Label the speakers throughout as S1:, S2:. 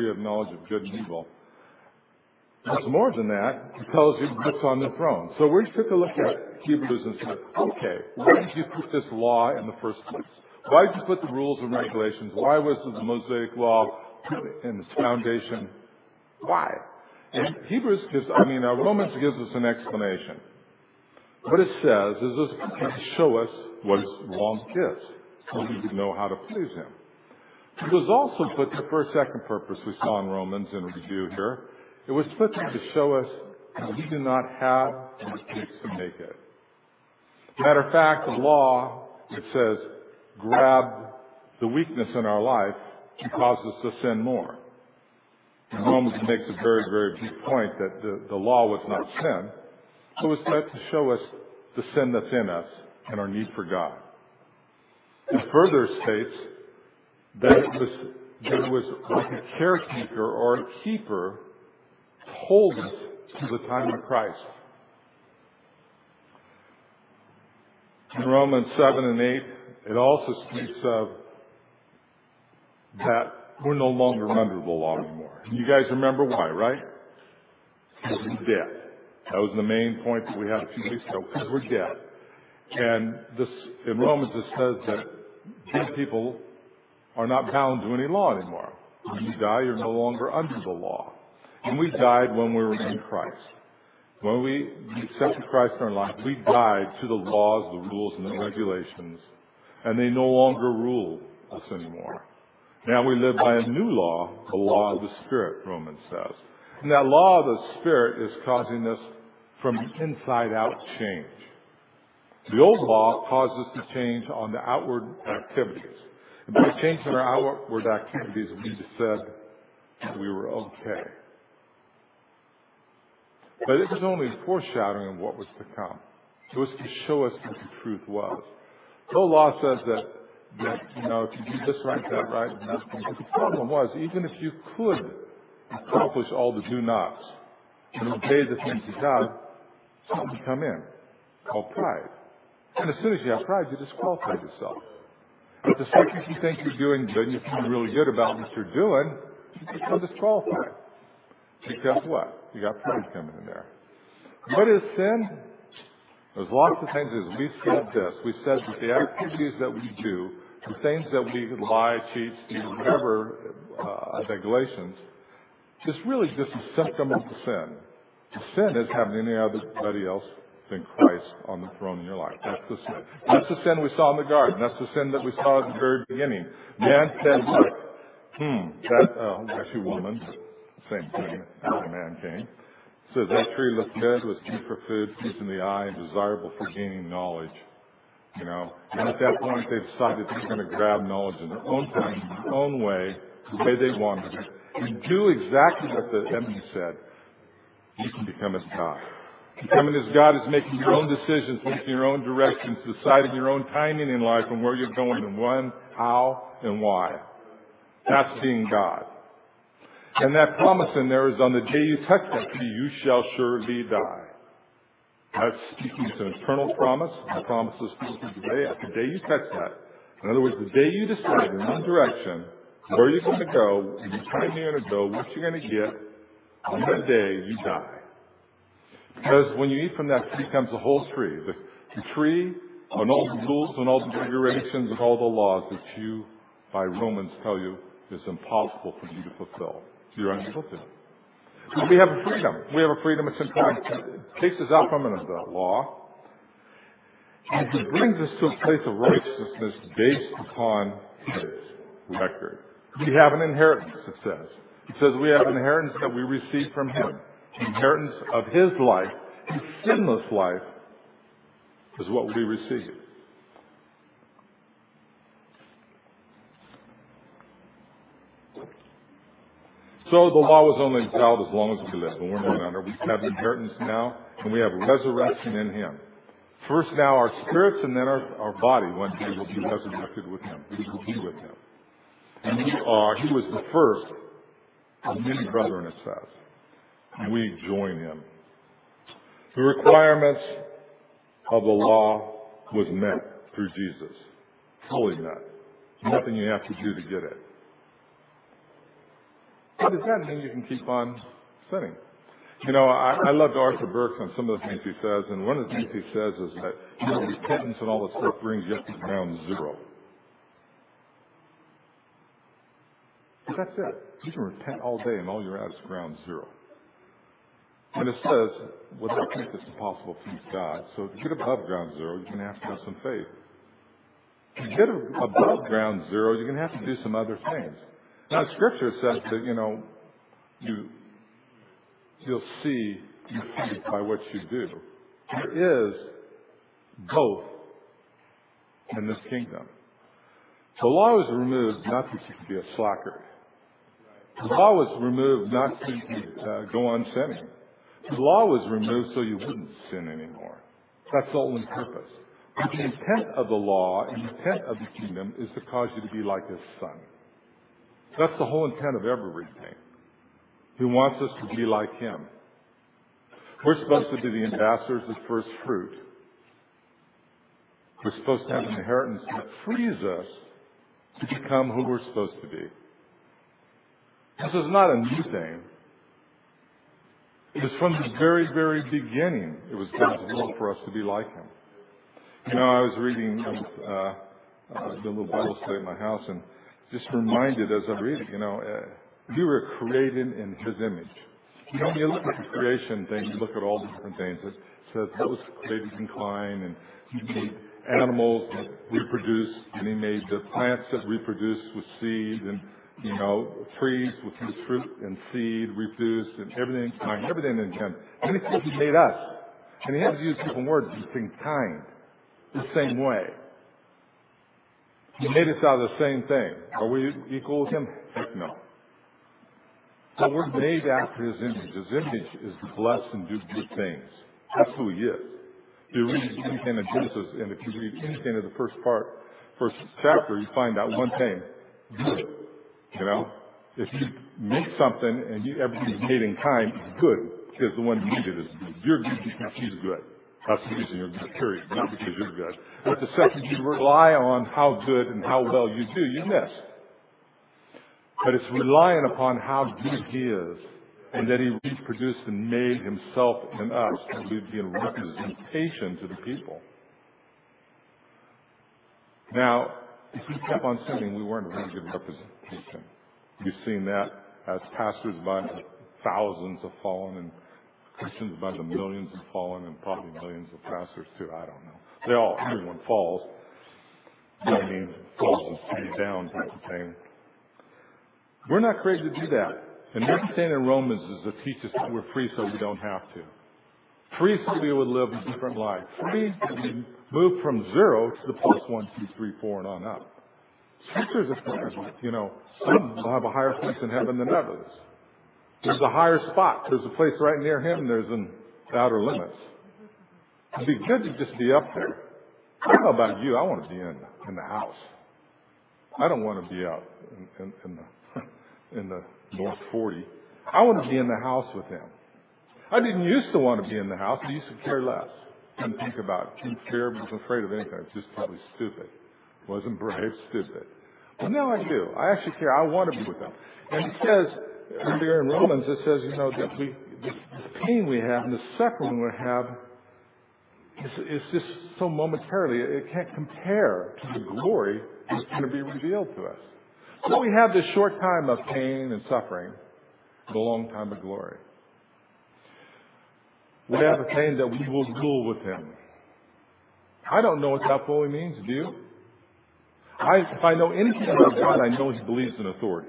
S1: tree of knowledge of good and evil. It's more than that. It tells you what's on the throne. So we took a look at Hebrews and said, okay, why did you put this law in the first place? Why did you put the rules and regulations? Why was the Mosaic law put in its foundation? Why? And Hebrews gives, I mean, uh, Romans gives us an explanation. What it says is this show us what wrong is, so we can know how to please Him. It was also put there for a second purpose we saw in Romans in review here. It was put there to show us that we do not have what it takes to make it. Matter of fact, the law, it says, grab the weakness in our life and cause us to sin more. And Romans makes a very, very big point that the, the law was not sin. It was meant to show us the sin that's in us and our need for God. It further states that it was, that it was like a caretaker or a keeper hold us to the time of Christ. In Romans 7 and 8, it also speaks of that we're no longer under the law anymore. You guys remember why, right? Because we're dead. That was the main point that we had a few weeks ago, because we're dead. And this, in Romans it says that dead people are not bound to any law anymore. When you die, you're no longer under the law. And we died when we were in Christ. When we accepted Christ in our life, we died to the laws, the rules, and the regulations, and they no longer rule us anymore. Now we live by a new law, the law of the Spirit, Romans says. And that law of the Spirit is causing us from inside out change. The old law causes us to change on the outward activities. By changing our outward activities, we just said that we were okay. But it was only a foreshadowing of what was to come. It was to show us what the truth was. The law says that, that, you know, if you do this right, that right, and that But the problem was, even if you could accomplish all the do nots and obey the things of God, something would come in called pride. And as soon as you have pride, you disqualify yourself. But the second you think you're doing good and you feel really good about what you're doing, you become disqualified. Because what? You got pride coming in there. What is sin? There's lots of things as we said this. We said that the activities that we do, the things that we lie, cheat, steal, whatever, uh, the Galatians, is really just a symptom of the sin. The sin is having anybody else than Christ on the throne in your life. That's the sin. That's the sin we saw in the garden. That's the sin that we saw at the very beginning. Man said, look, hmm, that, uh, actually woman, same thing. The man came. Says that tree looked good, was good for food, pleasing the eye, and desirable for gaining knowledge. You know, and at that point they decided they're going to grab knowledge in their own time, in their own way, the way they wanted it, and do exactly what the enemy said. You can become as God. Becoming as God is making your own decisions, making your own directions, deciding your own timing in life and where you're going and when, how, and why. That's being God. And that promise in there is on the day you touch that tree, you shall surely die. That's speaking to an eternal promise. The promise is speaking today. At the day you touch that, in other words, the day you decide in one direction where you're going to go, and the time you're going to go, what you're going to get, on that day you die. Because when you eat from that tree comes the whole tree. The, the tree and all the rules and all the regulations and all the laws that you, by Romans, tell you is impossible for you to fulfill. You're unable to. But we have a freedom. We have a freedom that's in. It takes us out from under the law. And it brings us to a place of righteousness based upon His record. We have an inheritance, it says. It says we have an inheritance that we receive from Him. Inheritance of His life, His sinless life, is what we receive. So the law was only valid as long as we lived, and we're no longer. We have inheritance now, and we have resurrection in Him. First now our spirits, and then our, our body one day will be resurrected with Him. We will be with Him. And we are, He was the first of many brethren, it says. We join Him. The requirements of the law was met through Jesus. Fully met. Nothing you have to do to get it. what does that mean? You can keep on sinning. You know, I, I love Arthur Burks on some of the things he says, and one of the things he says is that you know, repentance and all this stuff brings you up to ground zero. But that's it. You can repent all day, and all you're at is ground zero. And it says, without faith it's impossible to please God. So to get above ground zero, you're going to have to have some faith. To get above ground zero, you're going to have to do some other things. Now, Scripture says that, you know, you, you'll see your faith by what you do. There is both in this kingdom. The law was removed not that you could be a slacker. The law was removed not to uh, go on sinning. The law was removed so you wouldn't sin anymore. That's the only purpose. But the intent of the law and the intent of the kingdom is to cause you to be like his son. That's the whole intent of everything. He wants us to be like him. We're supposed to be the ambassadors of first fruit. We're supposed to have an inheritance that frees us to become who we're supposed to be. This is not a new thing. It from the very, very beginning. It was God's will for us to be like Him. You know, I was reading uh, uh, the little Bible study at my house, and just reminded as I read it, you know, uh, we were created in His image. You know, when you look at the creation thing, you look at all the different things. It says that was created in Klein, and He made animals that reproduce, and He made the plants that reproduce with seed, and you know, trees with his fruit and seed, reproduced, and everything kind, everything in him. And he he made us. And he has to use different words, he's saying kind, the same way. He made us out of the same thing. Are we equal with him? Heck no. But we're made after his image. His image is to bless and do good things. That's who he is. If you read anything in Genesis, and if you read anything in the first part, first chapter, you find out one thing. Good. You know, if you make something and you, everything's made in kind, it's good because the one who made it is good. You're good because he's good. That's the reason you're good, period. Not because you're good. But the second you rely on how good and how well you do, you miss. But it's relying upon how good he is and that he reproduced and made himself in us we'd be in representation to the people. Now, if we kept on sinning, we weren't a very good representation. We've seen that as pastors by the thousands have fallen and Christians by the millions have fallen and probably millions of pastors too. I don't know. They all, everyone falls. I mean, falls and stays down type of thing. We're not created to do that. And everything in Romans is to teach us that we're free so we don't have to. Free so we would live a different life. Free so we move from zero to the plus one, two, three, four, and on up. Scriptures are you know, some will have a higher place in heaven than others. There's a higher spot. There's a place right near him. There's an outer limits. It'd be good to just be up there. I don't know about you. I want to be in in the house. I don't want to be out in, in, in the in the North 40. I want to be in the house with him. I didn't used to want to be in the house. I used to care less. Didn't think about it. Didn't fear, Wasn't afraid of anything. Just totally stupid. Wasn't brave, stupid. But now I do. I actually care. I want to be with them. And it says earlier in Romans, it says, you know, that we, the pain we have and the suffering we have is, it's just so momentarily, it can't compare to the glory that's going to be revealed to us. So we have this short time of pain and suffering, a long time of glory. We have a pain that we will rule with Him. I don't know what that fully means, do you? I, if I know anything about God, I know He believes in authority.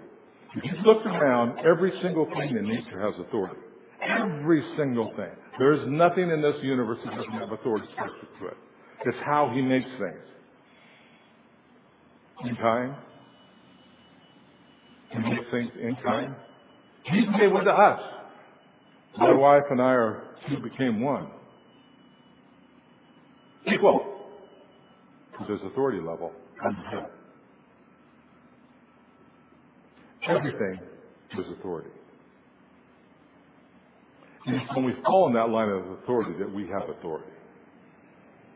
S1: If you look around, every single thing in nature has authority. Every single thing. There is nothing in this universe that doesn't have authority to it. It's how He makes things. In time. He makes things in time. He's made with us. My wife and I are two became one. Equal. There's authority level. Everything is authority. And it's when we fall in that line of authority that we have authority.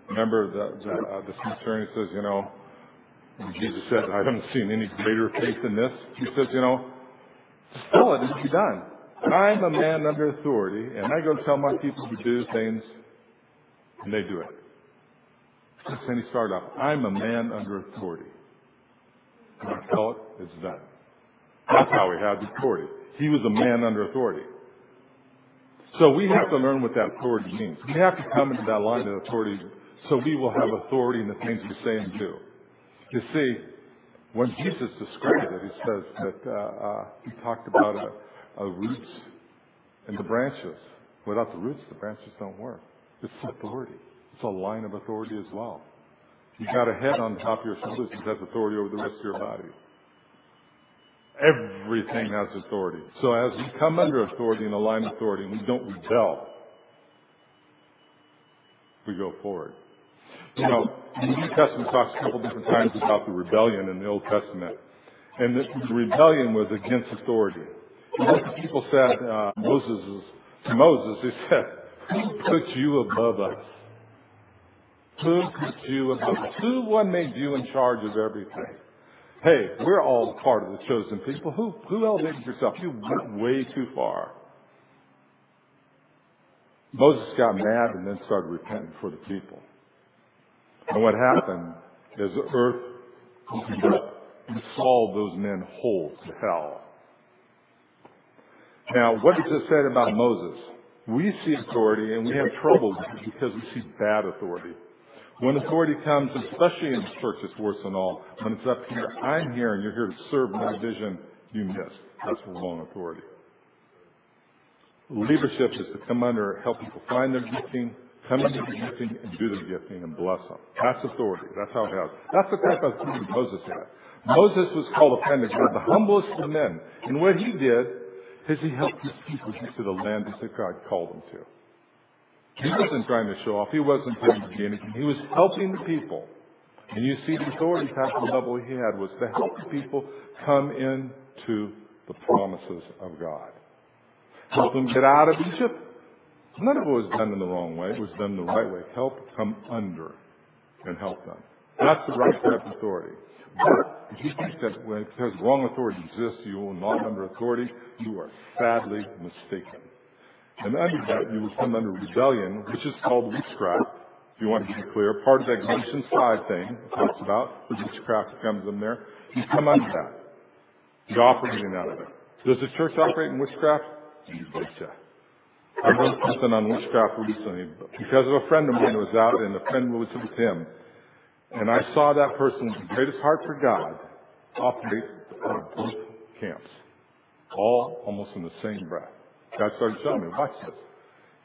S1: Remember the, the, uh, the says, you know, Jesus said, I haven't seen any greater faith than this. He says, you know, Just tell it, it'll be done. I'm a man under authority, and I go tell my people to do things, and they do it. Then he started off, I'm a man under authority. And I tell it, it's done. That's how he had the authority. He was a man under authority. So we have to learn what that authority means. We have to come into that line of authority so we will have authority in the things we say and do. You see, when Jesus described it, he says that uh, uh, he talked about a, a roots and the branches. Without the roots, the branches don't work. It's authority. It's a line of authority as well. You've got a head on top of your shoulders that has authority over the rest of your body. Everything has authority. So as we come under authority and align authority, we don't rebel, we go forward. You know, the New Testament talks a couple different times about the rebellion in the Old Testament. And the, the rebellion was against authority. And what the people said, uh, Moses, to Moses, they said, who put you above us? Who put you above? Who one made you in charge of everything? Hey, we're all part of the chosen people. Who, who elevated yourself? You went way too far. Moses got mad and then started repenting for the people. And what happened is the earth opened up and swallowed those men whole to hell. Now, what does it say about Moses? We see authority and we have trouble because we see bad authority. When authority comes, especially in the church, it's worse than all. When it's up here, I'm here and you're here to serve my vision, you miss. That's wrong authority. Leadership is to come under, help people find their gifting, come into the gifting and do their gifting and bless them. That's authority. That's how it has. That's the type of authority Moses had. Moses was called a friend of God, the humblest of men. And what he did is he helped his people get to the land that God called them to. He wasn't trying to show off. He wasn't trying to be anything. He was helping the people. And you see the authority type of level he had was to help the people come into the promises of God. Help them get out of Egypt. None of it was done in the wrong way. It was done the right way. Help come under and help them. That's the right type of authority. But if you think that because wrong authority exists, you will not under authority, you are sadly mistaken. And under that, you will come under rebellion, which is called witchcraft. If you want to be clear, part of that Galatians 5 thing talks about the witchcraft comes in there. You come under that. You're out of it. Does the church operate in witchcraft? You betcha. I wrote something on witchcraft recently because of a friend of mine who was out and a friend was with him. And I saw that person with the greatest heart for God operate out of both camps. All almost in the same breath. God started showing me, watch this.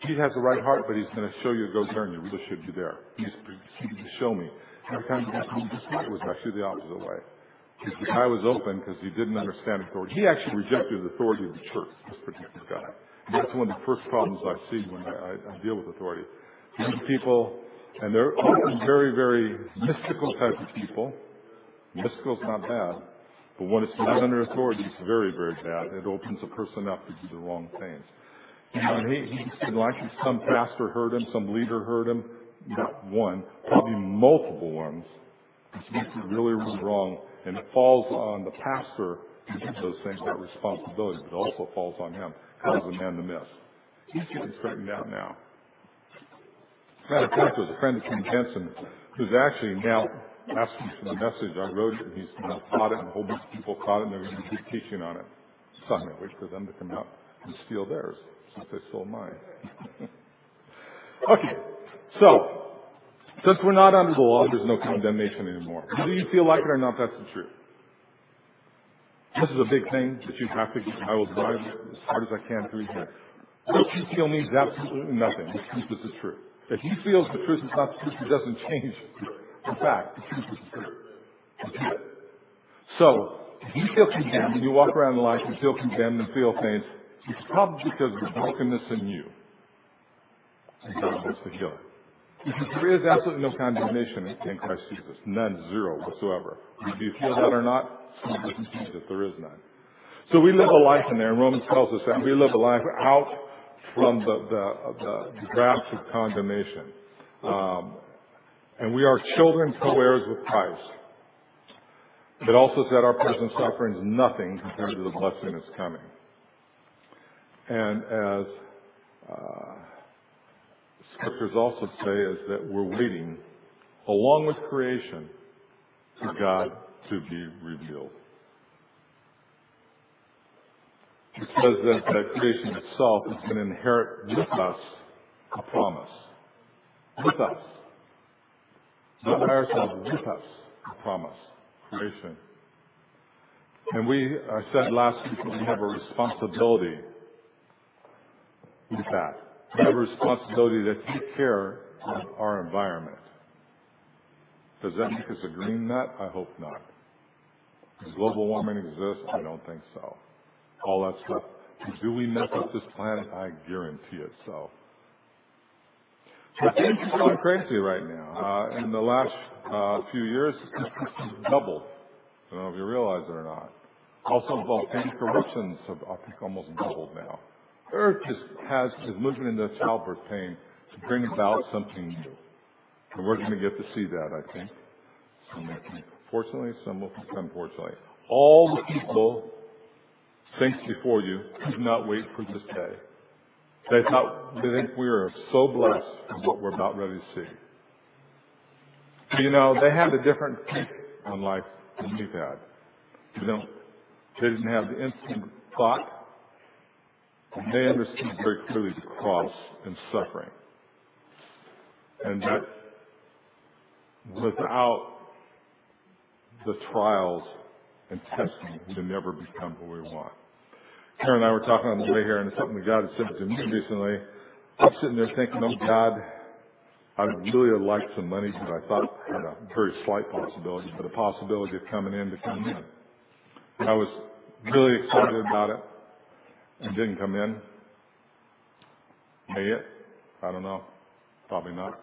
S1: He has the right heart, but he's going to show you to go there and you really should be there. He's proceeded to show me. Every time he got to this it was actually the opposite way. Because the guy was open because he didn't understand authority. He actually rejected the authority of the church, this particular guy. And that's one of the first problems I see when I, I, I deal with authority. These people, and they're often very, very mystical type of people. Mystical's not bad. But when it's not under authority, it's very, very bad. It opens a person up to do the wrong things. You know, and he, he said like some pastor heard him, some leader heard him, not one, probably multiple ones, which makes really, really wrong. And it falls on the pastor to do those things, that responsibility, but it also falls on him. Causes a man to miss. He's getting straightened out now. Matter of fact, there's a friend of King Jensen who's actually now asked me for the message. I wrote it, and he's know, caught it, and a whole bunch of people caught it, and they're going to be teaching on it. So I'm going to wait for them to come out and steal theirs, since they stole mine. okay, so since we're not under the law, there's no condemnation anymore. Whether you feel like it or not, that's the truth. This is a big thing that you have to get. I will drive as hard as I can through here. What you feel means absolutely nothing. The truth is the truth. If you feel the truth is not the truth, it doesn't change in fact, the truth is true. So, if you feel condemned and you walk around in life and feel condemned and feel things, it's probably because of the brokenness in you. And God wants to heal it. Because there is absolutely no condemnation in Christ Jesus. None, zero whatsoever. Do you feel that or not? That there is none. So we live a life in there, and Romans tells us that. We live a life out from the, the, the, the grasp of condemnation. Um, and we are children co-heirs with Christ. It also said our present suffering is nothing compared to the blessing that's coming. And as uh, scriptures also say, is that we're waiting, along with creation, for God to be revealed. It says that, that creation itself is going to inherit with us a promise. With us. Not by ourselves, with us, a promise. Creation. And we, I said last week we have a responsibility with that. We have a responsibility to take care of our environment. Does that make us a green nut? I hope not. Does global warming exist? I don't think so. All that stuff. Do we mess up this planet? I guarantee it so. Things are going crazy right now. Uh, in the last uh, few years, it's doubled. I don't know if you realize it or not. Also, volcanic eruptions have, I think, almost doubled now. Earth is moving into childbirth pain to bring about something new, and we're going to get to see that. I think. Some think fortunately, some will think unfortunately. All the people, saints before you, could not wait for this day. They thought they think we are so blessed with what we're about ready to see. You know, they had a different take on life than we've had. You know, they didn't have the instant thought. And they understood very clearly the cross and suffering. And that without the trials and testing, we would never become who we want. Karen and I were talking on the way here, and it's something that God had said to me recently. I'm sitting there thinking, oh God, I really would like some money, but I thought had a very slight possibility, but a possibility of coming in to come in. And I was really excited about it and didn't come in. May it? I don't know. Probably not.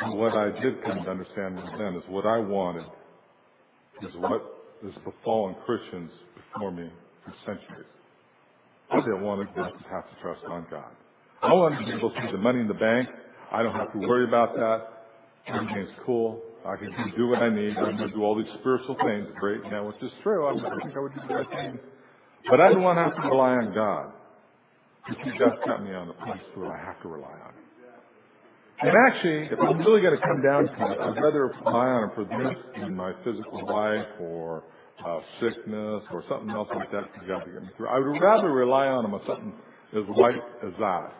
S1: And what I did come to understand then is what I wanted is what is befallen Christians before me for centuries. I didn't want to have to trust on God. I wanted to be able to see the money in the bank. I don't have to worry about that. Everything's cool. I can do what I need. I'm going to do all these spiritual things. Great. Now, which is true. I think I would do the right thing. But I don't want to have to rely on God. Because God's got me on a place where I have to rely on Him. And actually, if I'm really going to come down to it, I'd rather rely on Him for this in my physical life or Uh, sickness or something else like that for God to get me through. I would rather rely on Him on something as light as that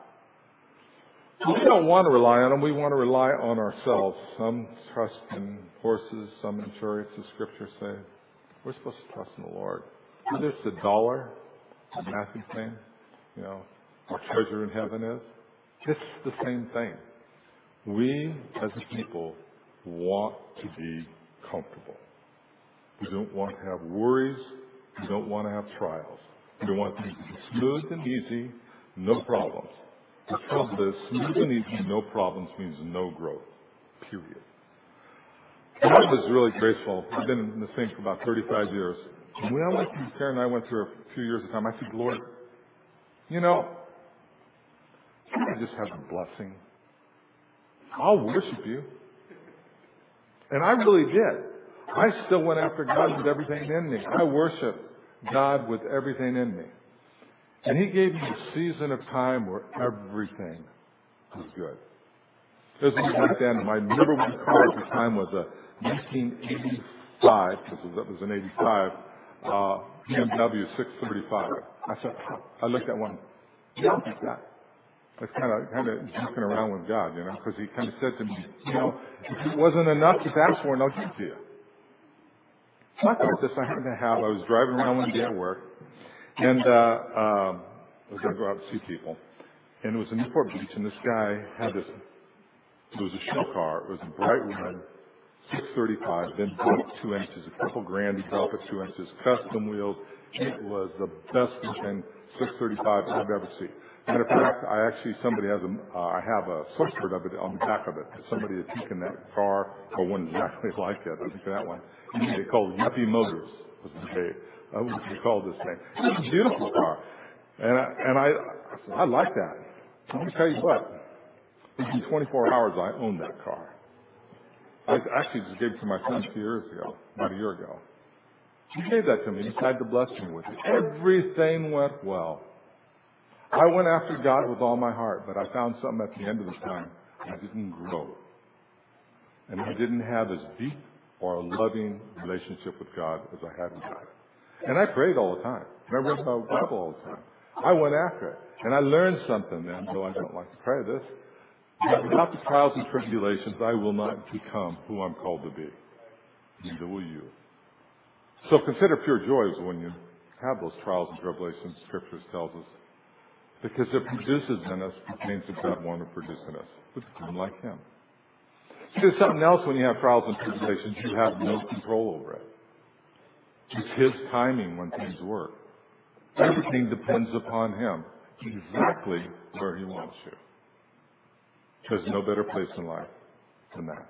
S1: we don't want to rely on them. We want to rely on ourselves. Some trust in horses, some in chariots, the scriptures say. We're supposed to trust in the Lord. Whether it's the dollar, the Matthew thing, you know, our treasure in heaven is, it's the same thing. We, as a people, want to be comfortable. We don't want to have worries. We don't want to have trials. We want things to be smooth and easy, no problems. The trouble is, smooth and easy, no problems means no growth. Period. God was really graceful. I've been in the same for about 35 years. And when I went through, Karen and I went through a few years of time, I said, Lord, you know, I just have a blessing. I'll worship you. And I really did. I still went after God with everything in me. I worshiped God with everything in me. And he gave me a season of time where everything was good. This was back then. My number one car at the time was a 1985, because that was an 85, uh, BMW 635. I said, I looked at one. Take that. I was kind of, kind of joking around with God, you know, because he kind of said to me, you know, if it wasn't enough to ask for, and I'll give to you. I thought this I happened to have. I was driving around one day at work, and uh, um, I was going to go out and see people. And it was in Newport Beach, and this guy had this, it was a show car. It was a bright red, 635, then dropped two inches, a couple grand to drop it two inches, custom wheels. It was the best looking 635 I've ever seen. Matter of fact, I actually, somebody has a, uh, I have a sweatshirt of it on the back of it. Somebody had taken that car, or one exactly like it, I think that one. And they called Yuppie Motors was the uh, what you call this thing. It's a beautiful car. And I, and I, I like that. Let me tell you what. Within 24 hours, I owned that car. I actually just gave it to my son two years ago, about a year ago. He gave that to me. He tried to bless me with it. Everything went well. I went after God with all my heart, but I found something at the end of the time. I didn't grow. And I didn't have as deep or a loving relationship with God as I had with God. And I prayed all the time. I read my Bible all the time. I went after it. And I learned something then, though I don't like to pray this. Without the trials and tribulations, I will not become who I'm called to be. Neither will you. So consider pure joys when you have those trials and tribulations, Scripture tells us. Because it produces in us the things that God wanted to produce in us. We become like Him. See, there's something else when you have trials and tribulations, you have no control over it. It's His timing when things work. Everything depends upon Him, exactly where He wants you. There's no better place in life than that.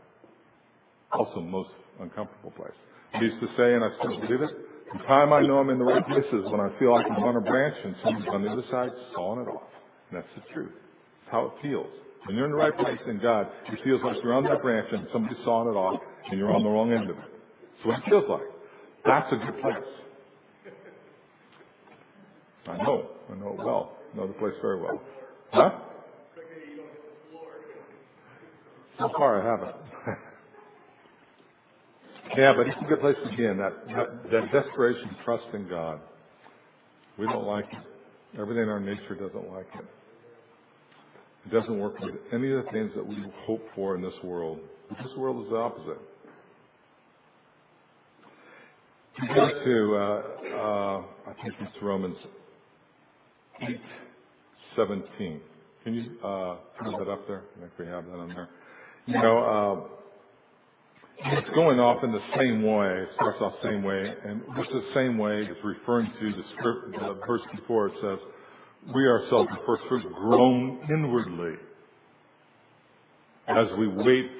S1: Also, most uncomfortable place. I used to say, and I still believe it, the time I know I'm in the right place is when I feel like I'm on a branch and someone's on the other side sawing it off. And that's the truth. It's how it feels. When you're in the right place in God, it feels like you're on that branch and somebody's sawing it off and you're on the wrong end of it. That's what it feels like. That's a good place. I know. I know it well. I know the place very well. Huh? So far I haven't. Yeah, but it's a good place to begin. That, that, that desperation, trust in God. We don't like it. Everything in our nature doesn't like it. It doesn't work with any of the things that we hope for in this world. This world is the opposite. You go to, uh, uh, I think it's Romans 8, 17. Can you uh, put that up there? I think we have that on there. You know, uh, it's going off in the same way. It starts off the same way, and just the same way is referring to the script, the verse before. It says, "We ourselves, the first fruit, groan inwardly as we wait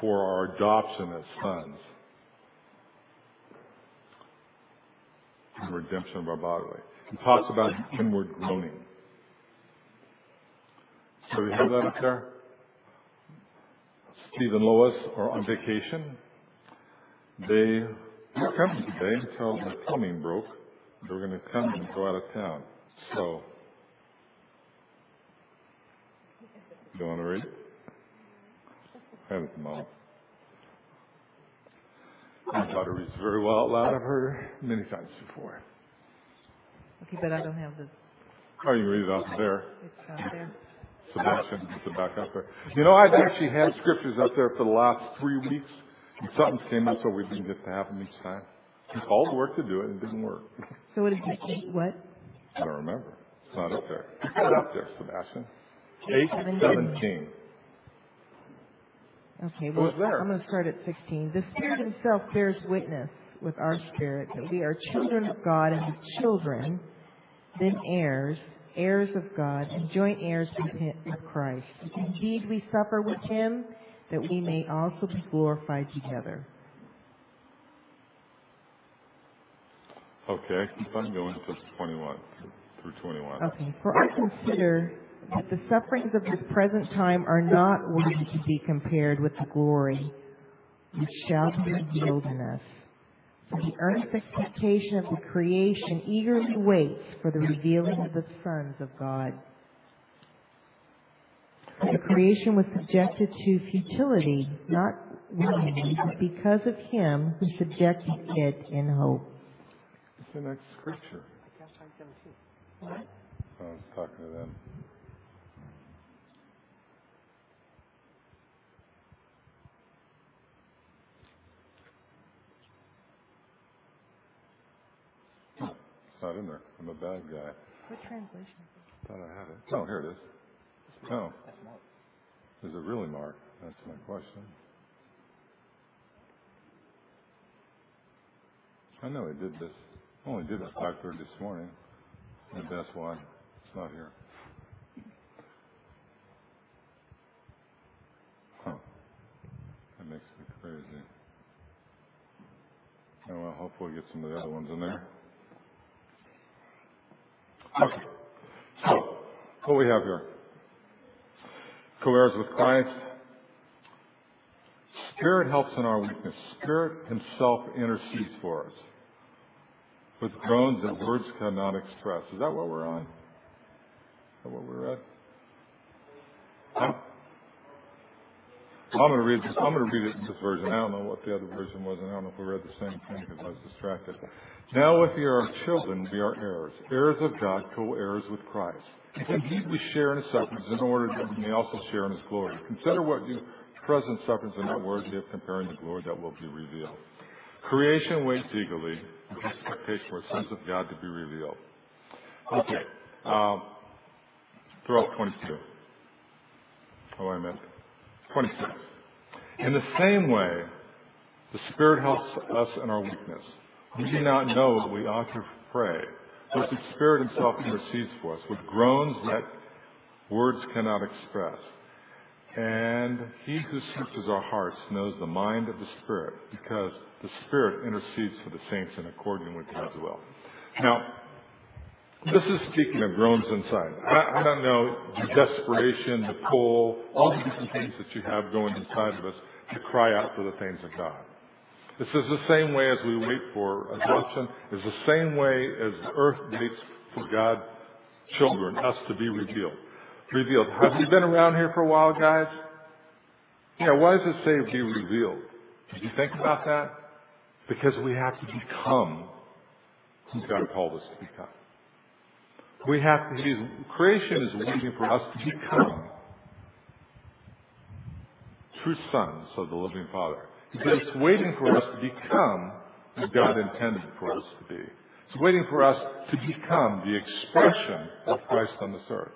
S1: for our adoption as sons, the redemption of our bodily." He talks about inward groaning. So we have that up there. Steve and Lois are on vacation. They were coming today until the plumbing broke. They were going to come and go out of town. So, you want to read? Have it, Mom. My daughter reads very well out loud. I've heard her many times before.
S2: Okay, but I don't have the.
S1: Oh, you can read it out there.
S2: It's out there.
S1: Sebastian gets it back up there. You know, I've actually had scriptures up there for the last three weeks, and something came up so we didn't get to have them each time. All the work to do it, and it didn't work.
S2: So what is it? Eight what?
S1: I don't remember. It's not up there. It's not up there, Sebastian. Eight seventeen.
S2: Okay, well,
S1: was there.
S2: I'm going to start at 16. The Spirit Himself bears witness with our spirit that we are children of God and His children, then heirs, heirs of God, and joint heirs with, him, with Christ. Indeed we suffer with Him, that we may also be glorified together.
S1: Okay, I keep on going to twenty-one through twenty-one.
S2: Okay, for I consider that the sufferings of this present time are not worthy to be compared with the glory which shall be revealed in us. For the earnest expectation of the creation eagerly waits for the revealing of the sons of God. For the creation was subjected to futility, not willingly, but because of him who subjected it in hope.
S1: What's the next scripture? What? Oh, I was talking to them. Not in there. I'm a bad guy.
S2: What translation?
S1: Thought I had it. Oh, here it is. Oh. Is it really Mark? That's my question. I know he did this. Only did it at 5:30 this morning. and that's why it's not here. Huh. That makes me crazy. Oh, well, hopefully we get some of the other ones in there. Okay. So, what we have here. Co-heirs with Christ. Spirit helps in our weakness. Spirit himself intercedes for us with groans that words cannot express. Is that what we're on? Is that what we read? Huh? I'm going to read this. I'm going to read it in this version. I don't know what the other version was, and I don't know if we read the same thing because I was distracted. Now, if you are children, we are heirs, heirs of God, co-heirs with Christ. If indeed we share in his sufferings, in order that we may also share in his glory. Consider what you present sufferings are not worthy of comparing the glory that will be revealed. Creation waits eagerly with expectation for sons of God to be revealed. Okay. Um, throw up 22. Oh, I meant 26. In the same way, the Spirit helps us in our weakness. We do not know what we ought to pray, but the Spirit Himself intercedes for us with groans that words cannot express. And He who searches our hearts knows the mind of the Spirit, because the Spirit intercedes for the saints in accordance with God's will. Now, this is speaking of groans inside. I, don't know the desperation, the pull, all the different things that you have going inside of us to cry out for the things of God. This is the same way as we wait for adoption. It's the same way as the earth waits for God, children, us to be revealed. Revealed. Have you been around here for a while, guys? Yeah, why does it say be revealed? Did you think about that? Because we have to become who God called us to become. We have to, creation is waiting for us to become true sons of the living Father. It's waiting for us to become what God intended for us to be. It's waiting for us to become the expression of Christ on this earth.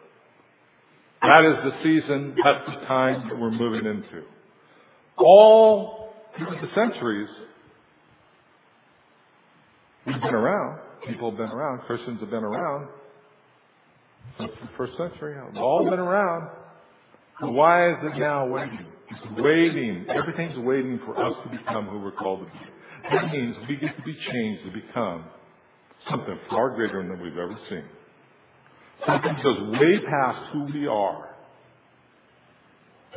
S1: That is the season, that's the time that we're moving into. All through the centuries, we've been around. People have been around. Christians have been around first century. We've all been around. Why is it now waiting? It's waiting. Everything's waiting for us to become who we're called to be. That means we get to be changed to become something far greater than we've ever seen. Something that goes way past who we are.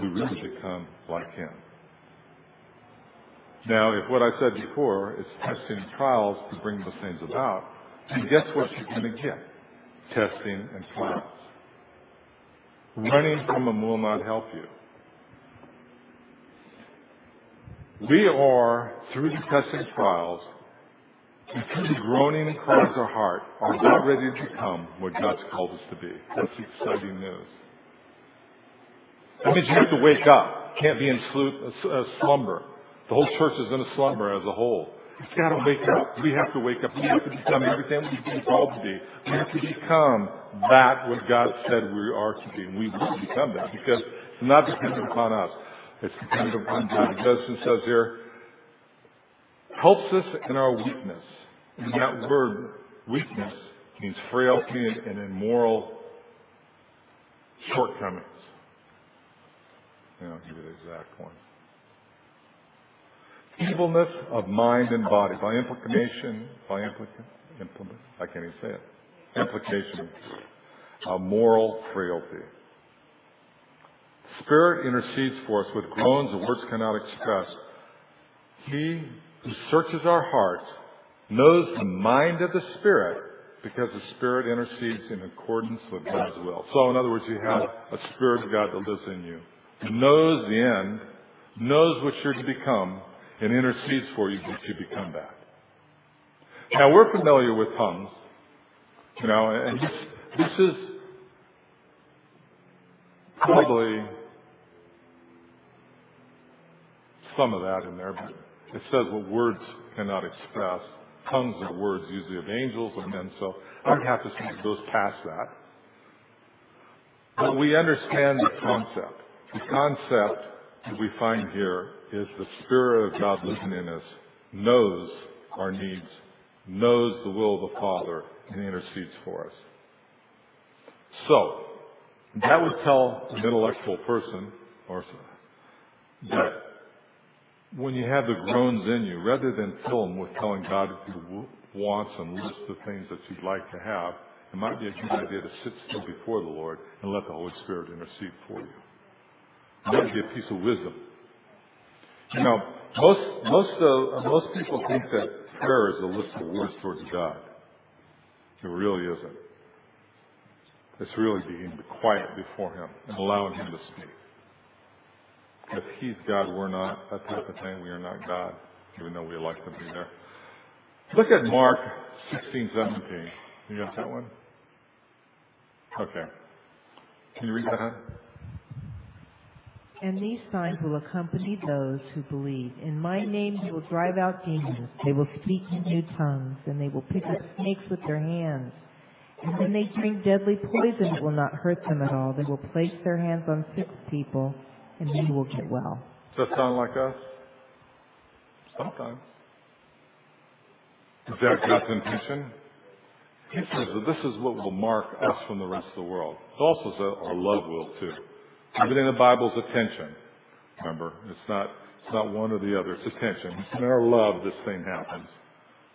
S1: We really become like Him. Now, if what I said before is testing trials to bring those things about, then guess what you're going to get? Testing and trials. Running from them will not help you. We are, through the testing trials, and through the groaning and cries of our heart, are not ready to become what God's called us to be. That's exciting news. That means you have to wake up. Can't be in uh, slumber. The whole church is in a slumber as a whole. It's got to wake up. We have to wake up. We have to become everything we've been called to be. We have to become that what God said we are to be. And we will become that because it's not dependent upon us. It's dependent upon God. Justin says here, helps us in our weakness. And that word, weakness, means frailty and immoral shortcomings. I'll give you the exact one evilness of mind and body. By implication, by implication, implement, I can't even say it. Implication, a moral frailty. Spirit intercedes for us with groans the words cannot express. He who searches our hearts knows the mind of the Spirit because the Spirit intercedes in accordance with God's will. So, in other words, you have a Spirit of God that lives in you, knows the end, knows what you're to become, and intercedes for you that you become that. Now we're familiar with tongues, you know, and this, this is probably some of that in there, but it says what words cannot express. Tongues are words usually of angels and men, so I have to it goes past that. But we understand the concept. The concept that we find here is the Spirit of God living in us knows our needs, knows the will of the Father, and intercedes for us. So, that would tell an intellectual person, or that when you have the groans in you, rather than fill them with telling God your wants and list the things that you'd like to have, it might be a good idea to sit still before the Lord and let the Holy Spirit intercede for you. That would be a piece of wisdom you know, most most uh, most people think that prayer is a list of words towards God. It really isn't. It's really being quiet before Him and allowing Him to speak. If He's God, we're not. That type of thing. We are not God, even though we like to be there. Look at Mark 16, 17. You got that one? Okay. Can you read that?
S2: And these signs will accompany those who believe. In my name they will drive out demons. They will speak in new tongues, and they will pick up snakes with their hands. And when they drink deadly poison, it will not hurt them at all. They will place their hands on sick people, and they will get well.
S1: Does that sound like us? Sometimes. Is that God's intention? He says that this is what will mark us from the rest of the world. It also says our love will too. Everything in the Bible is attention. Remember, it's not it's not one or the other. It's attention. It's in our love this thing happens.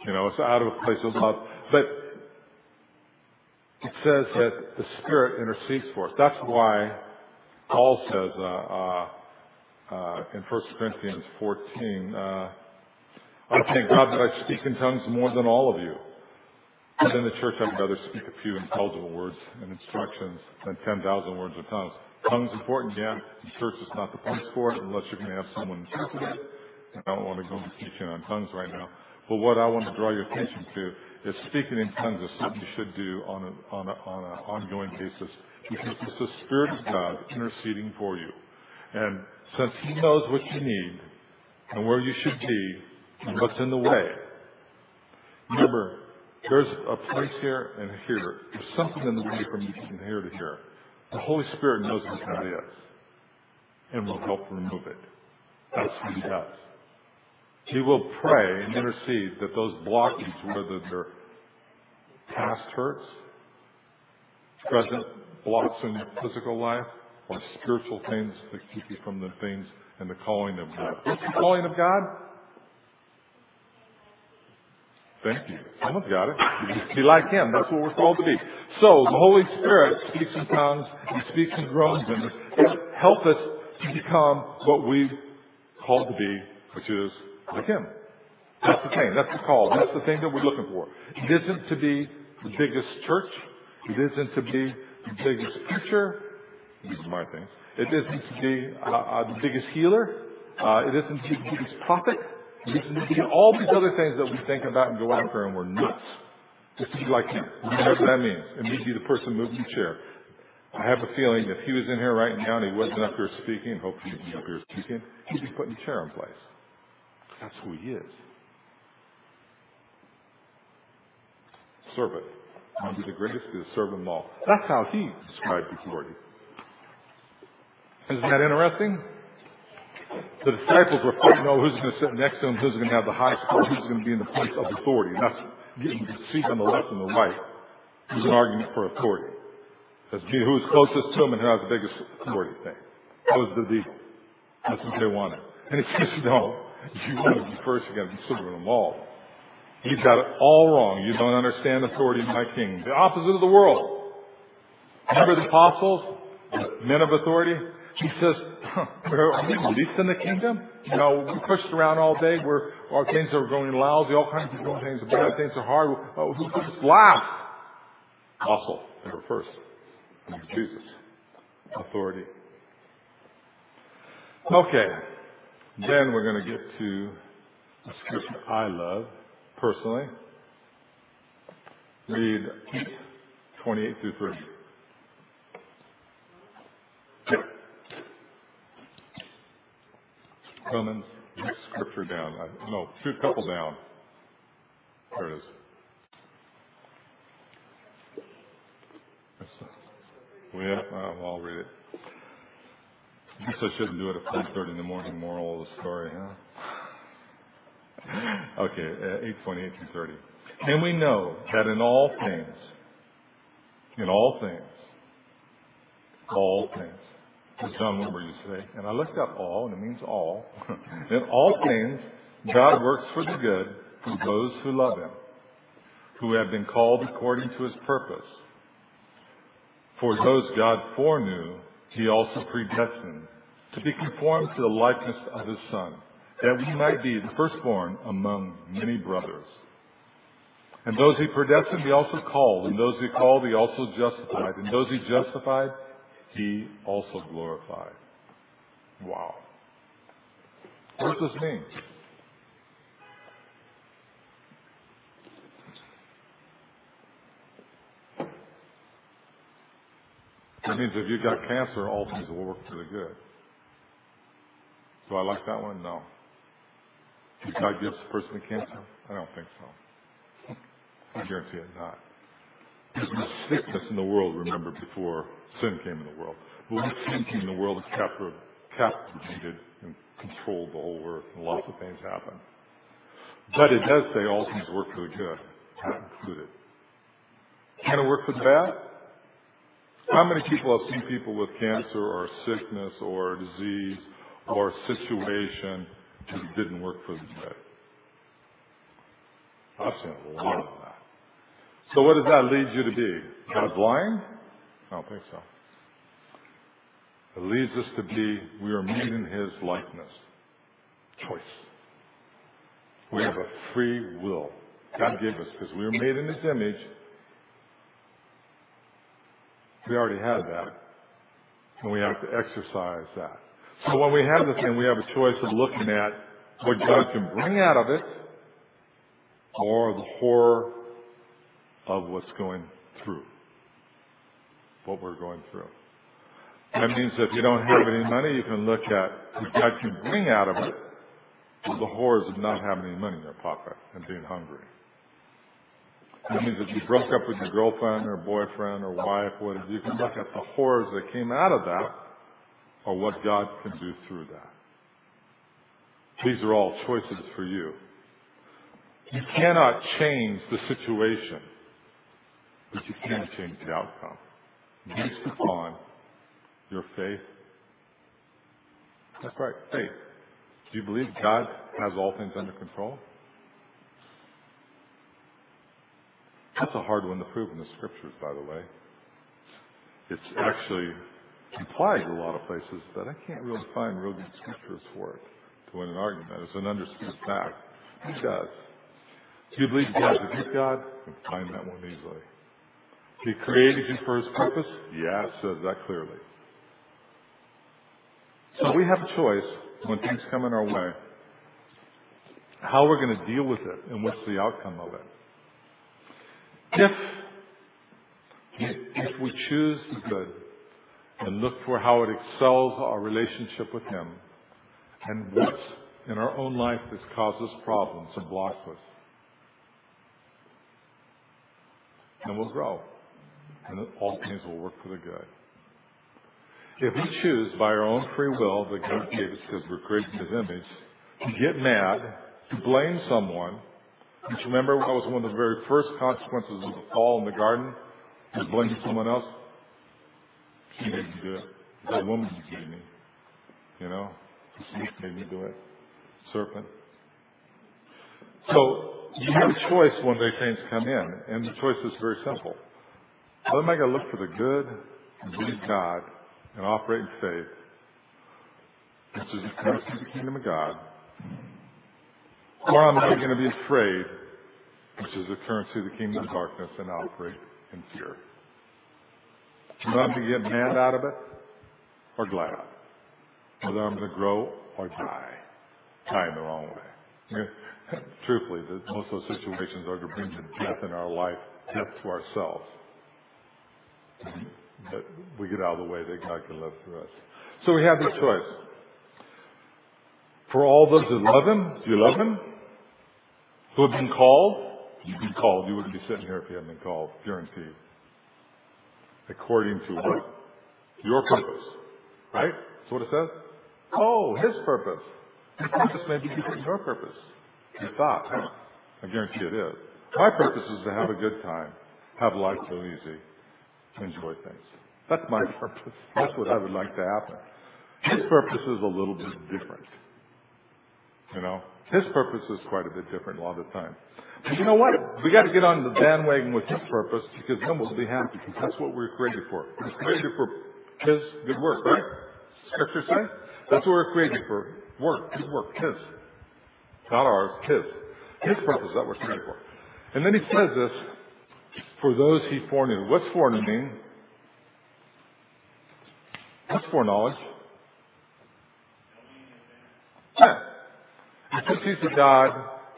S1: You know, it's out of a place of love. But it says that the Spirit intercedes for us. That's why Paul says uh, uh, uh, in 1 Corinthians 14, uh, I thank God that I speak in tongues more than all of you. But in the church, I'd rather speak a few intelligible words and instructions than 10,000 words of tongues. Tongues important, yeah. The church is not the place for it unless you're going to have someone interpret it. I don't want to go into teaching on tongues right now. But what I want to draw your attention to is speaking in tongues is something you should do on an on a, on a ongoing basis because it's the Spirit of God interceding for you. And since He knows what you need and where you should be and what's in the way, remember, there's a place here and here. There's something in the way from here to here. The Holy Spirit knows what that is and will help remove it. That's what He does. He will pray and intercede that those blockages, whether they're past hurts, present blocks in your physical life, or spiritual things that keep you from the things and the calling of God. What's the calling of God? Thank you. Someone's got it. Be like Him. That's what we're called to be. So the Holy Spirit speaks in tongues. He speaks in groans and help us to become what we called to be, which is like Him. That's the thing. That's the call. That's the thing that we're looking for. It isn't to be the biggest church. It isn't to be the biggest preacher. These are my things. It isn't to be uh, uh, the biggest healer. Uh, it isn't to be the biggest prophet. All these other things that we think about and go after and we're nuts. Just to be like him. Whatever that means. And me be the person moving the chair. I have a feeling if he was in here right now and he wasn't up here speaking, hopefully he'd be up here speaking, he'd be putting the chair in place. That's who he is. I'll be the greatest to serve them all. That's how he described the authority. Isn't that interesting? The disciples were fighting over who's going to sit next to him, who's going to have the highest spot, who's going to be in the place of authority. And that's getting the seat on the left and the right. It was an argument for authority. That's who's closest to him and who has the biggest authority thing. That was the deal. That's what they wanted. And he says, no, you want to be first, you got to be serving them all. You've got it all wrong. You don't understand authority in my king. The opposite of the world. Remember the apostles, men of authority? He says, are we least in the kingdom? You know, we pushed around all day. We're, our things are going lousy. All kinds of good things are bad. Things are hard. Oh, who laugh? Apostle, they were first. Jesus. Authority. Okay. Then we're going to get to a scripture I love personally. Read 28 through 30. Romans, next scripture down. I, no, two couple down. There it is. Well, I'll read it. I guess I shouldn't do it at 5.30 in the morning, moral of the story, huh? Okay, uh, 8.8 through 30. And we know that in all things, in all things, all things, as John Wimber used to say, and I looked up all, and it means all. in all things, God works for the good for those who love Him, who have been called according to His purpose. For those God foreknew, He also predestined to be conformed to the likeness of His Son that we might be the firstborn among many brothers. And those he predestined, he also called. And those he called, he also justified. And those he justified, he also glorified. Wow. What does this mean? It means if you've got cancer, all things will work for the good. Do I like that one? No. Did God give a person cancer? I don't think so. I guarantee it not. There's no sickness in the world, remember, before sin came in the world. But when sin came in the world, it captivated and controlled the whole earth, and lots of things happened. But it does say all things work for the good, that included. Can it work for the bad? How many people have seen people with cancer or sickness or disease or situation that didn't work for the good? I've seen a lot of. So what does that lead you to be? God's lying? I don't think so. It leads us to be, we are made in His likeness. Choice. We have a free will. God gave us because we were made in His image. We already had that. And we have to exercise that. So when we have this thing, we have a choice of looking at what God can bring out of it or the horror of what's going through. What we're going through. That means if you don't have any money, you can look at what God can bring out of it the horrors of not having any money in your pocket and being hungry. That means if you broke up with your girlfriend or boyfriend or wife, whatever, you can look at the horrors that came out of that or what God can do through that. These are all choices for you. You cannot change the situation, but you can change the outcome based upon your faith. That's right, faith. Do you believe God has all things under control? That's a hard one to prove in the scriptures, by the way. It's actually implied in a lot of places, but I can't really find real good scriptures for it to win an argument. It's an understood fact. He does. Do you believe God's a good God? You can find that one easily. He created you for His purpose? Yeah, says that clearly. So we have a choice when things come in our way, how we're going to deal with it and what's the outcome of it. If, if we choose the good and look for how it excels our relationship with Him and what in our own life that causes problems and blocks us, then we'll grow and all things will work for the good. If we choose by our own free will that God gave us because we're created in His image to get mad, to blame someone, which remember that was one of the very first consequences of the fall in the garden, was blaming someone else. She made me do it. The woman gave me. You know, snake made me do it. Serpent. So you have a choice when these things come in, and the choice is very simple. Am I going to look for the good and believe God and operate in faith, which is the currency of the kingdom of God, or I'm I going to be afraid, which is the currency of the kingdom of darkness, and operate in fear? Whether I'm going to get mad out of it or glad. Whether I'm going to grow or die. Die in the wrong way. Truthfully, most of those situations are to bring to death in our life, death to ourselves. Mm-hmm. But we get out of the way that God can live through us. So we have the choice. For all those that love Him, do you love Him? Who have been called? You've been called. You wouldn't be sitting here if you hadn't been called, guaranteed according to what? Your purpose. Right? That's what it says? Oh, his purpose. His purpose may be different your purpose. Your thought. I guarantee it is. My purpose is to have a good time, have life so easy, enjoy things. That's my purpose. That's what I would like to happen. His purpose is a little bit different. You know? His purpose is quite a bit different a lot of the time. But you know what? We got to get on the bandwagon with His purpose because then we'll be happy because that's what we're created for. We're created for His good work, right? Scripture say that's what we're created for. Work, His work, His, not ours, His. His purpose that we're created for. And then he says this, for those he foreknew. What's foreknew mean? What's foreknowledge? Yeah. Because he's the God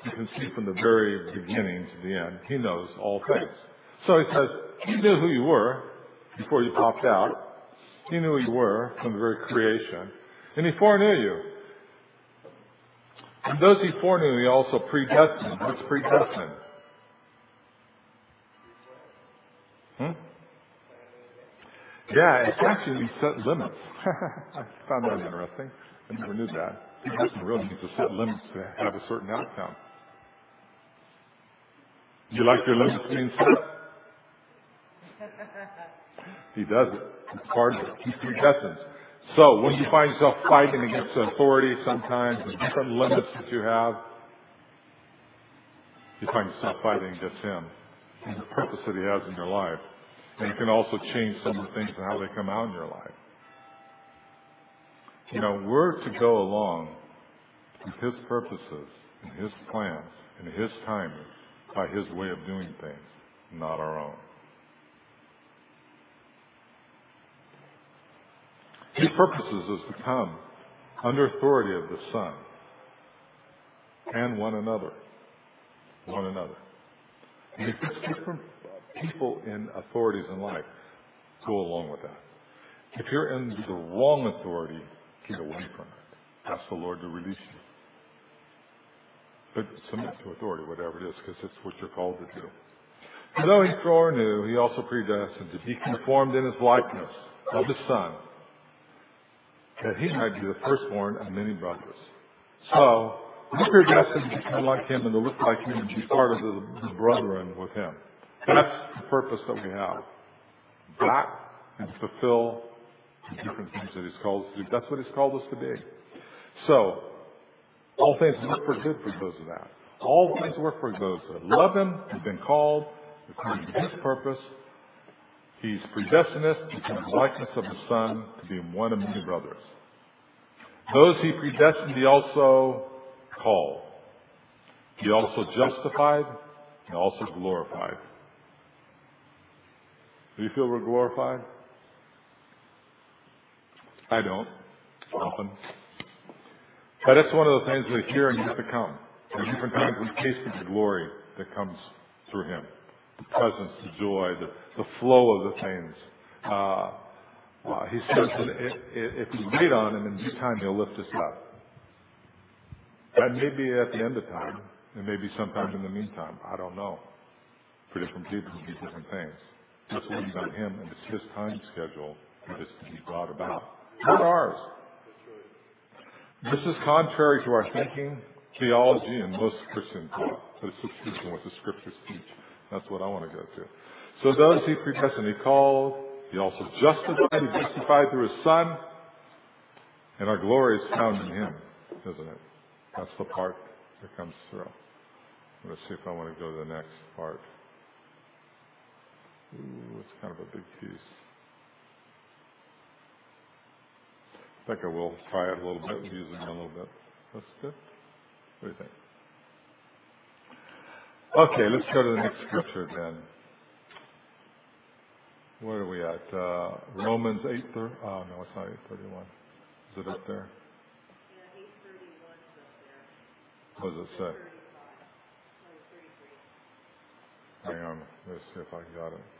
S1: you can see from the very beginning to the end. He knows all things. So he says, he knew who you were before you popped out. He knew who you were from the very creation. And he foreknew you. And those he foreknew, he also predestined. What's predestined? Yeah, it's actually set limits. I found that interesting. I never knew that. He doesn't really need to set limits to have a certain outcome. Do you like your limits being set? He does it. It's part of it. He predestines. So when you find yourself fighting against authority sometimes, the different limits that you have, you find yourself fighting against him and the purpose that he has in your life. And it can also change some of the things and how they come out in your life. You know, we're to go along with his purposes and his plans and his timing by his way of doing things, not our own. His purposes is to come under authority of the Son and one another. One another. And different people in authorities in life. Go along with that. If you're in the wrong authority, get away from it. Ask the Lord to release you. But submit to authority, whatever it is, because it's what you're called to do. And though he foreknew, he also predestined to be conformed in his likeness of the Son, that he might be the firstborn of many brothers. So, we predestined to become like him and to look like him and be part of the brethren with him. That's the purpose that we have. That and fulfill the different things that he's called us to do. That's what he's called us to be. So, all things work for good for those of that. All things work for those that love him, have been called according to his purpose. He's predestined us to become the likeness of the Son to be one of many brothers. Those he predestined, he also called. He also justified and also glorified. Do you feel we're glorified? I don't, often. But that's one of the things we hear and yet to come. Different times we taste the glory that comes through Him. The presence, the joy, the, the flow of the things. Uh, uh, he says that if we wait on Him, in due time He'll lift us up. That may be at the end of time. It may be sometime in the meantime. I don't know. For different people, it be different things. Just waiting on Him, and it's His time schedule that is to be brought about. Not ours. This is contrary to our thinking, theology, and most Christian thought. But it's consistent with the scriptures teach. That's what I want to go to. So those he predestined, he called. He also justified. He justified through his son. And our glory is found in him, isn't it? That's the part that comes through. Let's see if I want to go to the next part. Ooh, it's kind of a big piece. I think I will try it a little bit, using it a little bit. That's good. What do you think? Okay, let's go to the next scripture then. Where are we at? Uh, Romans 8, thir- oh no, it's not 831. Is it up there?
S3: Yeah, eight thirty-one's up there.
S1: What does it say? Hang on, let's see if I got it.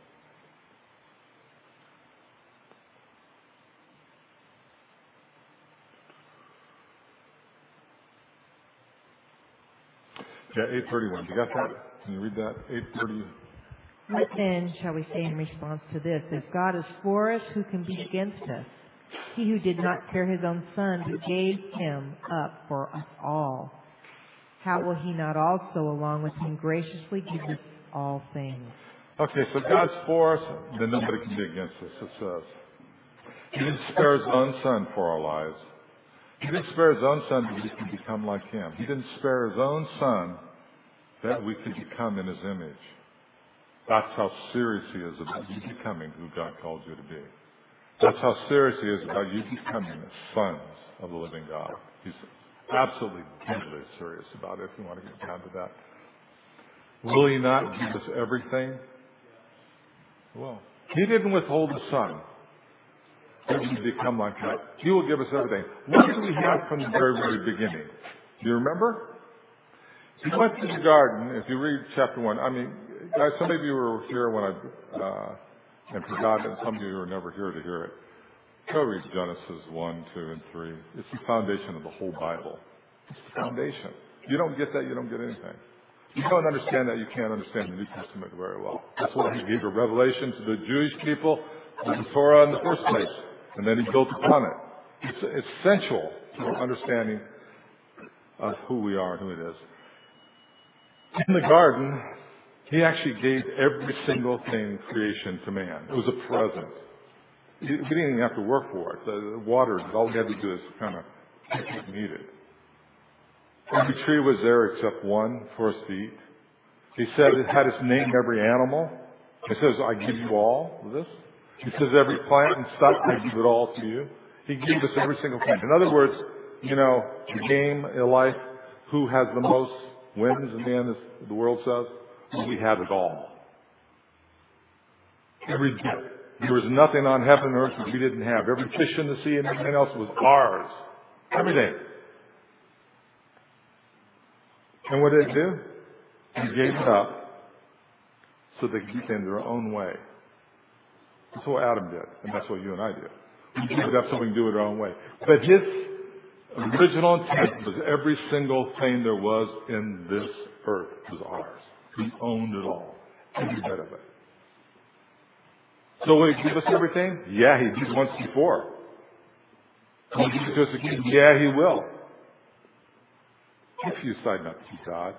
S1: Yeah, 831. You got that? Can you read that? 830.
S2: What then shall we say in response to this? If God is for us, who can be against us? He who did not spare his own son, but gave him up for us all, how will he not also, along with him, graciously give us all things?
S1: Okay, so God's for us, then nobody can be against us, it says. He didn't spare his own son for our lives. He didn't spare his own son that we could become like him. He didn't spare his own son that we could become in his image. That's how serious he is about you becoming who God called you to be. That's how serious he is about you becoming sons of the living God. He's absolutely deadly serious about it if you want to get down to that. Will He not give us everything? Well, He didn't withhold the Son. That we become like that. He will give us everything. What did we have from the very, very beginning? Do you remember? He went to the garden. If you read chapter one, I mean, guys, some of you were here when I uh, and forgot, and some of you were never here to hear it. Go read Genesis 1, 2, and 3. It's the foundation of the whole Bible. It's the foundation. You don't get that, you don't get anything. You don't understand that, you can't understand the New Testament very well. That's why he gave a revelation to the Jewish people the Torah in the first place. And then he built upon it. It's essential to our understanding of who we are and who it is. In the garden, he actually gave every single thing creation to man. It was a present. We didn't even have to work for it. The water, all we had to do is kind of eat it. Every tree was there except one for us to eat. He said it had its name every animal. He says, I give you all this. He says every plant and stuff, I give it all to you. He gave us every single thing. In other words, you know, the game in life, who has the most wins in the end, as the world says, we have it all. Every. There was nothing on heaven and earth that we didn't have. Every fish in the sea and everything else was ours. Everything. And what did it do? He gave it up so they could get in their own way. That's what Adam did, and that's what you and I did. We gave it up so we can do it our own way. But his original intent was every single thing there was in this earth was ours. He owned it all. Every bit of it. So will he give us everything? Yeah, he did once before. Will he give it to us again? Yeah, he will. If you decide not to be God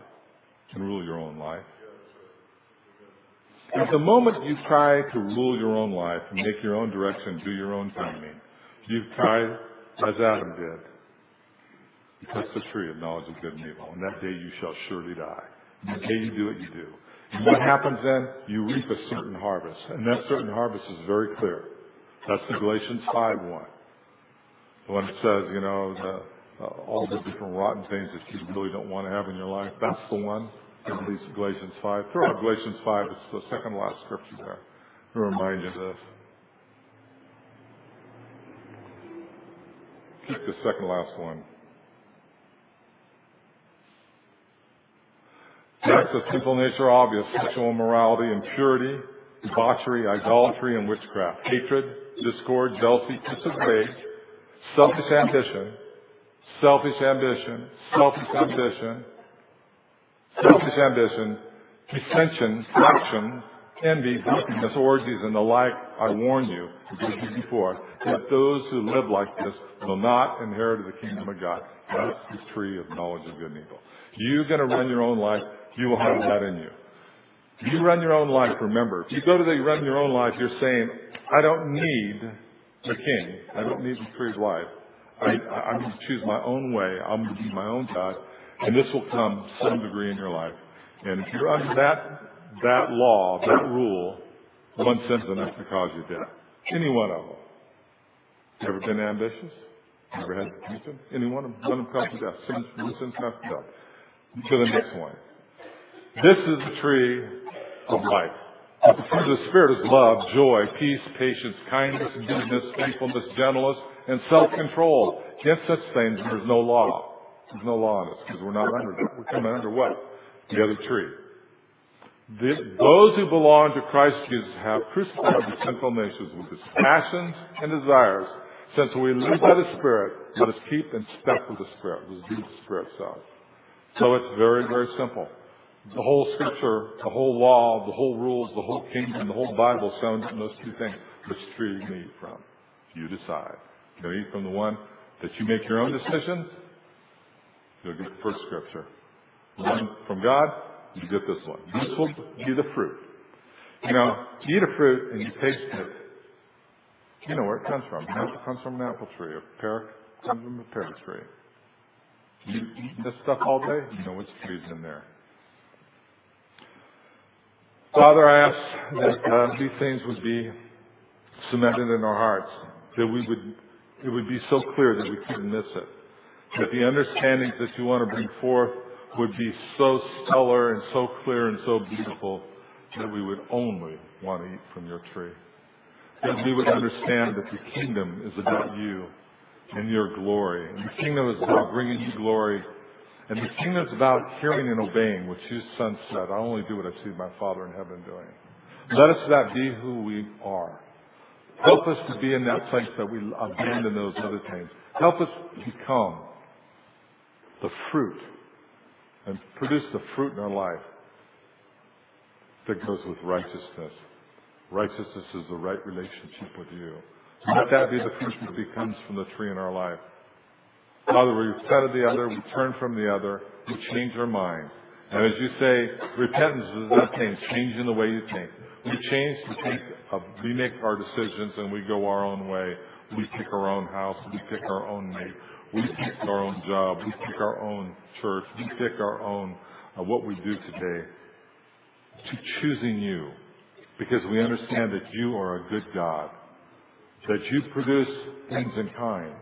S1: and rule your own life. At the moment you try to rule your own life make your own direction, do your own timing, you've tried as Adam did. You touch the tree of knowledge of good and evil, and that day you shall surely die. The day you do it, you do. And what happens then? You reap a certain harvest. And that certain harvest is very clear. That's the Galatians 5 1. When it says, you know, the, uh, all the different rotten things that you really don't want to have in your life, that's the one. At least Galatians 5. Throw out Galatians 5. It's the second last scripture there. To remind you of this. Keep the second last one. Acts of sinful nature obvious, sexual immorality, impurity, debauchery, idolatry, and witchcraft, hatred, discord, jealousy, fits selfish ambition, selfish ambition, selfish ambition, selfish ambition, dissension, faction, envy, drunkenness, orgies, and the like, I warn you, as before, that those who live like this will not inherit the kingdom of God. That's the tree of knowledge of good and evil. You're going to run your own life you will have that in you. If you run your own life, remember, if you go to the run your own life, you're saying, I don't need the king. I don't need the tree of life. I, I'm going to choose my own way. I'm going to be my own God. And this will come to some degree in your life. And if you're under that, that law, that rule, one sin's enough to cause you death. Any one of them. You ever been ambitious? Ever had attention? Any one of them? One of them causes death. Sin, one sin's enough to death. To the next one. This is the tree of life. But the fruit of the Spirit is love, joy, peace, patience, kindness, goodness, faithfulness, gentleness, and self-control. Against such things, there's no law. There's no law on us because we're not under that. We're coming under what? The other tree. The, those who belong to Christ Jesus have crucified the sinful nations with its passions and desires. Since we live by the Spirit, let us keep in step with the Spirit. Let's do the Spirit says. So it's very, very simple. The whole scripture, the whole law, the whole rules, the whole kingdom, the whole Bible sounds in those two things. Which tree you eat from? You decide. You eat from the one that you make your own decisions, you'll get the first scripture. One from God, you get this one. This will be the fruit. You know, you eat a fruit and you taste it. You know where it comes from. An apple comes from an apple tree. A pear comes from a pear tree. You eat this stuff all day, you know which tree's in there. Father, I ask that uh, these things would be cemented in our hearts, that we would, it would be so clear that we couldn't miss it. That the understandings that you want to bring forth would be so stellar and so clear and so beautiful that we would only want to eat from your tree. That we would understand that the kingdom is about you and your glory. And the kingdom is about bringing you glory. And the kingdom is about hearing and obeying, what you son said, I only do what I see my Father in heaven doing. Let us that be who we are. Help us to be in that place that we abandon those other things. Help us become the fruit and produce the fruit in our life that goes with righteousness. Righteousness is the right relationship with you. Let that be the fruit that becomes from the tree in our life. Father, we repent of the other, we turn from the other, we change our mind. And as you say, repentance is not change, changing the way you think. We change to think of, we make our decisions and we go our own way. We pick our own house, we pick our own mate, we pick our own job, we pick our own church, we pick our own, uh, what we do today. To choosing you, because we understand that you are a good God, that you produce things in kind,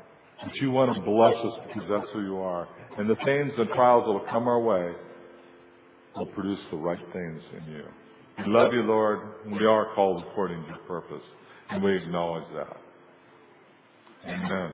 S1: that you want to bless us because that's who you are. And the things and trials that will come our way will produce the right things in you. We love you, Lord, we are called according to your purpose, and we acknowledge that. Amen.